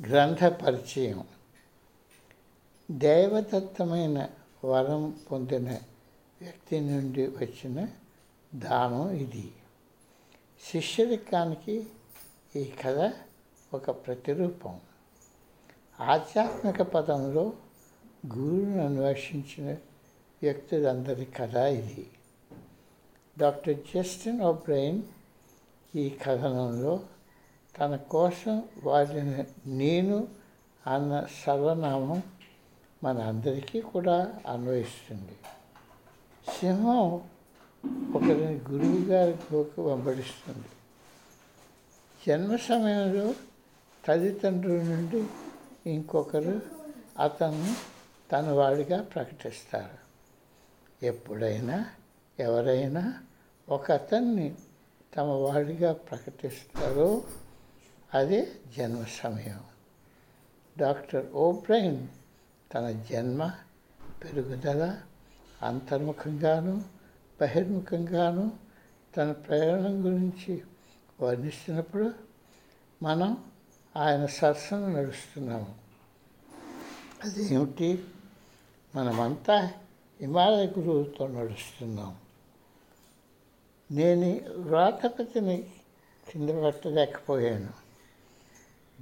గ్రంథ పరిచయం దైవదత్తమైన వరం పొందిన వ్యక్తి నుండి వచ్చిన దానం ఇది. శిష్యరికానికి ఈ కథ ఒక ప్రతిరూపం. ఆధ్యాత్మిక పదంలో గురువును అన్వేషించిన వ్యక్తులందరి కథ ఇది. డాక్టర్ జస్టిన్ ఓబ్రెయిన్ ఈ కథనంలో తన కోసం వారిని నేను అన్న సర్వనామం మన అందరికీ కూడా అన్వయిస్తుంది. సింహం ఒకరిని గురువు గారికి వెంబడిస్తుంది. జన్మ సమయంలో తల్లిదండ్రుల నుండి ఇంకొకరు అతన్ని తన వాడిగా ప్రకటిస్తారు. ఎప్పుడైనా ఎవరైనా ఒక అతన్ని తమ వాడిగా ప్రకటిస్తారో అదే జన్మ సమయం డాక్టర్ ఓబ్రైన్ తన జన్మ పెరుగుదల అంతర్ముఖంగాను బహిర్ముఖంగాను తన ప్రయాణం గురించి వర్ణిస్తున్నప్పుడు మనం ఆయన సరసన నడుస్తున్నాము. అదేమిటి? మనమంతా హిమాలయ గురువుతో నడుస్తున్నాం. నేను వ్రాతపతిని కింద పెట్టలేకపోయాను.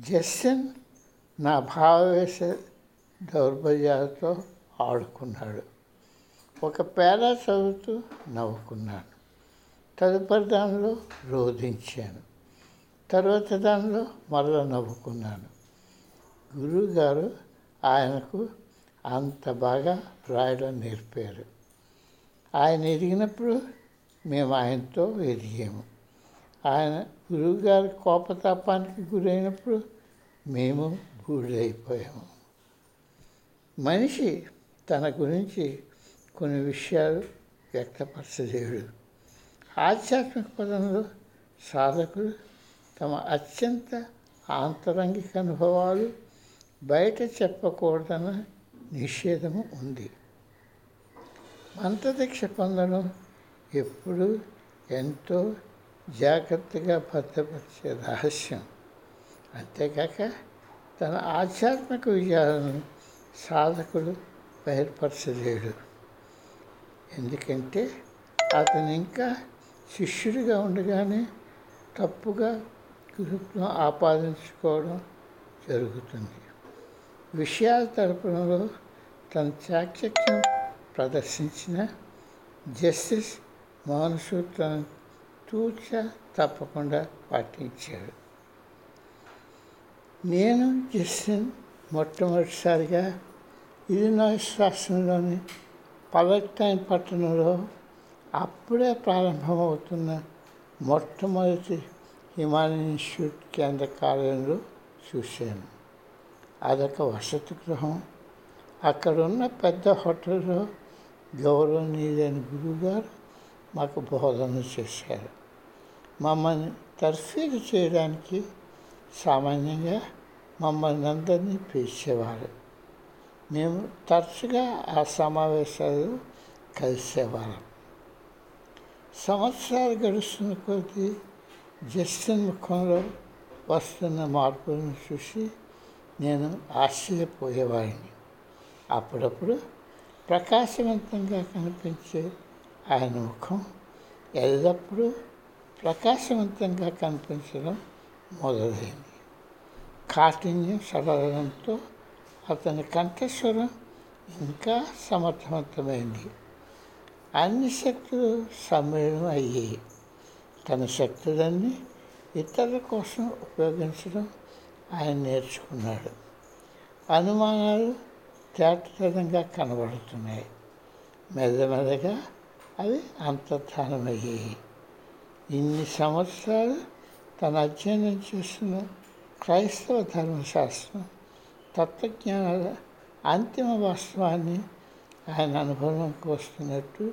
జస్టిన్ నా భావవేశ దౌర్బల్యాలతో ఆడుకున్నాడు. ఒక పేద చదువుతూ నవ్వుకున్నాను. తదుపరి దానిలో రోధించాను. తర్వాత దానిలో మరలా నవ్వుకున్నాను. గురువుగారు ఆయనకు అంత బాగా రాయడం నేర్పారు. ఆయన ఎదిగినప్పుడు మేము ఆయనతో ఎదిగాము. ఆయన గురువుగారి కోపతాపానికి గురైనప్పుడు మేము బూడిదైపోయాము మనిషి తన గురించి కొన్ని విషయాలు వ్యక్తపరచలేడు. ఆధ్యాత్మిక పదంలో సాధకులు తమ అత్యంత ఆంతరంగిక అనుభవాలు బయట చెప్పకూడదన్న నిషేధము ఉంది. మంత్రదీక్ష పొందడం ఎప్పుడు ఎంతో జాగ్రత్తగా భద్రపరిచే రహస్యం. అంతేకాక తన ఆధ్యాత్మిక విజయాలను సాధకుడు బయలుపరచలేడు. ఎందుకంటే అతను ఇంకా శిష్యుడిగా ఉండగానే తప్పుగా గురుత్వం ఆపాదించుకోవడం జరుగుతుంది. విషయాల తరపునలో తన చాకచక్యం ప్రదర్శించిన జస్టిస్ మౌన సూత్రాన్ని తూచ తప్పకుండా పాటించాడు. నేను జస్టిన్ మొట్టమొదటిసారిగా ఇలినాయిస్ రాష్ట్రంలోని పలక్టైన్ పట్టణంలో అప్పుడే ప్రారంభమవుతున్న మొట్టమొదటి హిమాలయన్ ఇన్స్టిట్యూట్ కేంద్ర కార్యంలో చూశాను. అదొక వసతి గృహం. అక్కడున్న పెద్ద హోటల్లో గౌరవనీయులైన గురువుగారు మాకు బోధన చేశారు. మమ్మల్ని తర్ఫీదు చేయడానికి సామాన్యంగా మమ్మల్ని అందరినీ పిలిచేవారు. మేము తరచుగా ఆ సమావేశాలు కలిసేవాళ్ళం. సంవత్సరాలు గడుస్తున్న కొద్దీ జస్టిన్ ముఖంలో వస్తున్న మార్పులను చూసి నేను ఆశ్చర్యపోయేవాడిని. అప్పుడప్పుడు ప్రకాశవంతంగా కనిపించే ఆయన ముఖం ఎల్లప్పుడూ ప్రకాశవంతంగా కనిపించడం మొదలైంది. కాఠిన్యం సడలడంతో అతని కంఠస్వరం ఇంకా సమర్థవంతమైంది. అన్ని శక్తులు సమ్మేళనం అయ్యాయి. తన శక్తులన్నీ ఇతరుల కోసం ఉపయోగించడం ఆయన నేర్చుకున్నాడు. అనుమానాలు తేటతరంగా కనబడుతున్నాయి. మెల్లమెల్లగా అవి అంతర్ధానమయ్యాయి. ఇన్ని సంవత్సరాలు తన అధ్యయనం చేస్తున్న క్రైస్తవ ధర్మశాస్త్రం తత్వజ్ఞానాల అంతిమ వాస్తవాన్ని ఆయన అనుభవంకి వస్తున్నట్టు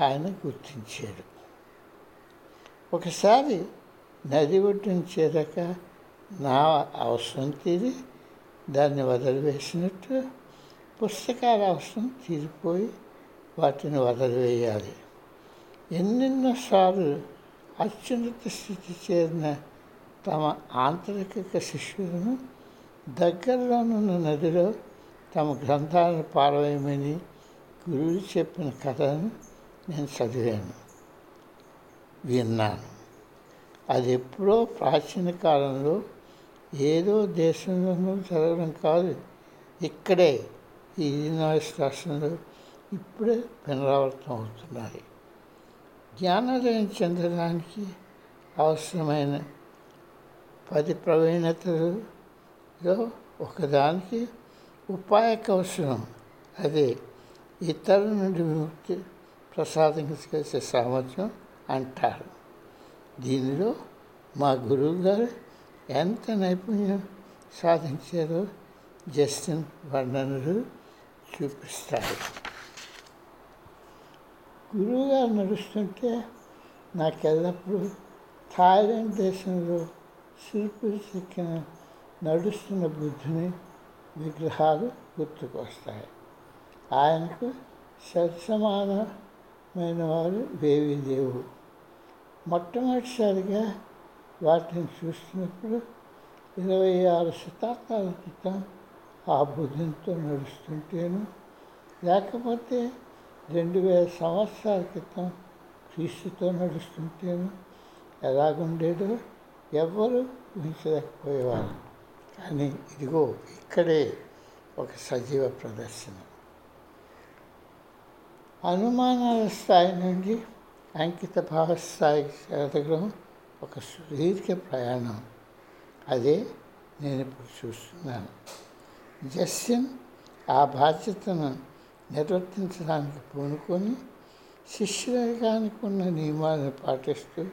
ఆయన గుర్తించాడు. ఒకసారి నది ఒడ్డును చేరక నా అవసరం తీరి దాన్ని వదిలివేసినట్టు పుస్తకాల అవసరం తీరిపోయి వాటిని వదిలివేయాలి. ఎన్నెన్నోసార్లు అత్యున్నత స్థితి చేరిన తమ ఆంతరిక శిష్యులను దగ్గరలోనున్న నదిలో తమ గ్రంథాలను పారవేయమని గురువు చెప్పిన కథను నేను చదివాను. విన్నాను. అది ఎప్పుడో ప్రాచీన కాలంలో ఏదో దేశంలోనూ జరగడం కాదు. ఇక్కడే ఈ రాష్ట్రంలో ఇప్పుడే పునరావృతం అవుతున్నాయి జ్ఞానోదయం చెందడానికి అవసరమైన పది ప్రవీణతలలో ఒకదానికి ఉపాయ కౌశలం అదే ఇతరుల నుండి విముక్తి ప్రసాదించే సామర్థ్యం అంటారు. దీనిలో మా గురువు గారు ఎంత నైపుణ్యం సాధించారో జస్టిన్ వర్ణనలు చూపిస్తారు. గురువుగారు నడుస్తుంటే నాకు ఎల్లప్పుడూ థాయిలాండ్ దేశంలో శిల్పులు చెక్కిన నడుస్తున్న బుద్ధుని విగ్రహాలు గుర్తుకొస్తాయి. ఆయనకు సత్సమానమైన వారు దేవీ దేవుడు. మొట్టమొదటిసారిగా వాటిని చూస్తున్నప్పుడు ఇరవై ఆరు శతాబ్దాల క్రితం ఆ బుద్ధునితో నడుస్తుంటేను లేకపోతే రెండు వేల సంవత్సరాల క్రితం క్రీస్తుతో నడుస్తుంటేను ఎలాగుండేదో ఎవ్వరూ ఊహించలేకపోయేవారు. కానీ ఇదిగో ఇక్కడే ఒక సజీవ ప్రదర్శన. అనుమానాల స్థాయి నుండి అంకిత భావ స్థాయికి ఎదగడం ఒక సుదీర్ఘ ప్రయాణం. అదే నేను ఇప్పుడు చూస్తున్నాను. జస్టిన్ ఆ బాధ్యతను నిర్వర్తించడానికి పూనుకొని శిష్యులగానికి ఉన్న నియమాలను పాటిస్తూ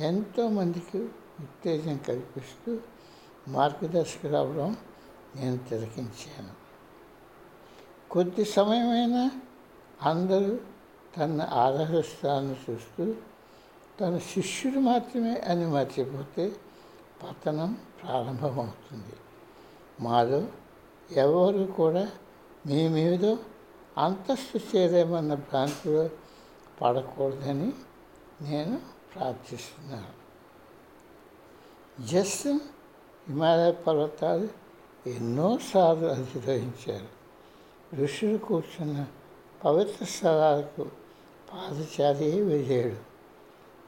ఎంతోమందికి ఉత్తేజం కల్పిస్తూ మార్గదర్శకులు అవడం నేను తిలకించాను. కొద్ది సమయమైనా అందరూ తన ఆరాధిస్తాన్ని చూస్తూ తన శిష్యుడు మాత్రమే అని మర్చిపోతే పతనం ప్రారంభమవుతుంది. మాలో ఎవరు కూడా మేమేదో అంతస్తు చేరేమన్న భ్రాంతిలో పడకూడదని నేను ప్రార్థిస్తున్నాను. జస్టిన్ హిమాలయ పర్వతాలు ఎన్నోసార్లు అధిరోహించారు. ఋషులు కూర్చున్న పవిత్ర స్థలాలకు పాదచారి వెళ్ళాడు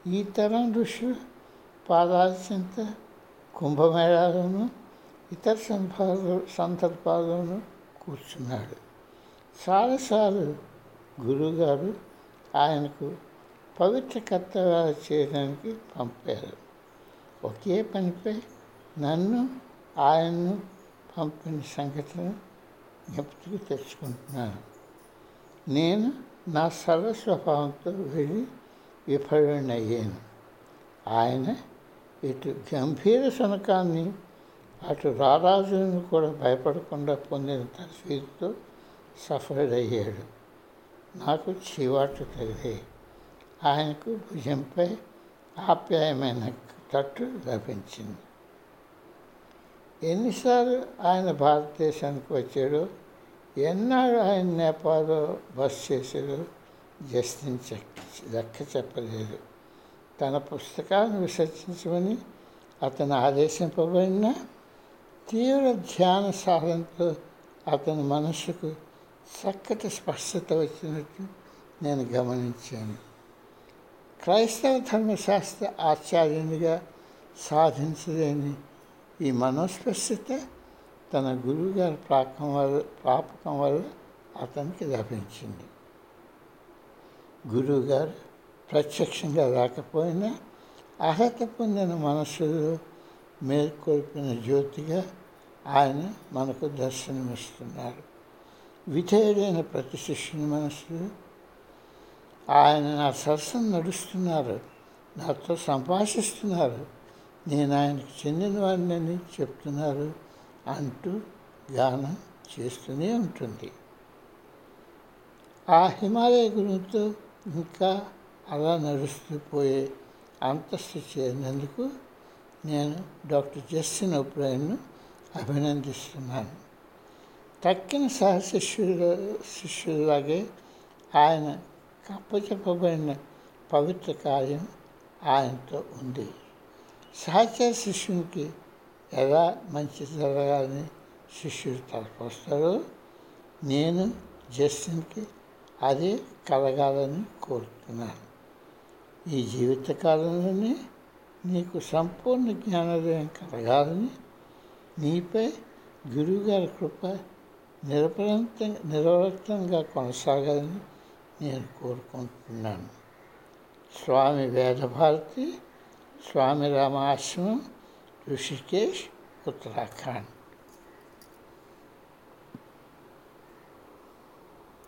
ఈ తరం ఋషులు పాదాల కుంభమేళాలోనూ ఇతర సందర్భాల్లోనూ కూర్చున్నాడు చాలాసార్లు గురువుగారు ఆయనకు పవిత్ర కర్తవ్యాలు చేయడానికి పంపారు. ఒకే పనిపై నన్ను ఆయన్ను పంపిన సంఘటన జ్ఞప్తికి తెచ్చుకుంటున్నాను. నేను నా సర్వ స్వభావంతో వెళ్ళి విఫలుడిని అయ్యాను ఆయన ఇటు గంభీర శనకాన్ని అటు రారాజులను కూడా భయపడకుండా పొందిన తరఫీతో సఫలుడయ్యాడు నాకు చీవాట్లు తగిలాయి ఆయనకు భుజంపై ఆప్యాయమైన తట్టు లభించింది. ఎన్నిసార్లు ఆయన భారతదేశానికి వచ్చాడో ఎన్నాడు ఆయన నేపాల్లో బస్ చేశాడో జస్టిన్ లెక్క చెప్పలేదు. తన పుస్తకాలను విసర్జించమని అతను ఆదేశింపబడిన తీవ్ర ధ్యాన సాధనతో అతని మనసుకు చక్కటి స్పష్టత వచ్చినట్టు నేను గమనించాను. క్రైస్తవ ధర్మశాస్త్ర ఆచార్యునిగా సాధించలేని ఈ మనోస్పష్టత తన గురువుగారి ప్రాకం వల్ల ప్రాపకం వల్ల అతనికి లభించింది. గురువుగారు ప్రత్యక్షంగా రాకపోయినా అర్హత పొందిన మనసులో మేల్కొల్పిన జ్యోతిగా ఆయన మనకు దర్శనమిస్తున్నారు. విధేయుడైన ప్రతి శిష్యుని మనసులో ఆయన నా సరసన నడుస్తున్నారు నాతో సంభాషిస్తున్నారు నేను ఆయనకు చెందిన వాడిని చెప్తున్నారు అంటూ గానం చేస్తూనే ఉంటుంది. ఆ హిమాలయ గురువుతో ఇంకా అలా నడుస్తూ పోయే అంతస్తు చేరినందుకు నేను డాక్టర్ జస్టిన్ ఒబ్రాయన్ను అభినందిస్తున్నాను. తక్కిన సహశిష్యుల శిష్యులాగే ఆయన కప్పచెప్పబడిన పవిత్ర కార్యం ఆయనతో ఉంది. సహచర శిష్యునికి ఎలా మంచి జరగాలని శిష్యుడు తలపొస్తాడో నేను జస్టిన్కి అదే కలగాలని కోరుతున్నాను. ఈ జీవితకాలంలోనే నీకు సంపూర్ణ జ్ఞానోదయం కలగాలని నీపై గురువుగారి కృప నిరపరంత నిరవక్తంగా కొనసాగాలని నేను కోరుకుంటున్నాను స్వామి వేదభారతి స్వామి రామాశ్రమం ఋషికేశ్ ఉత్తరాఖండ్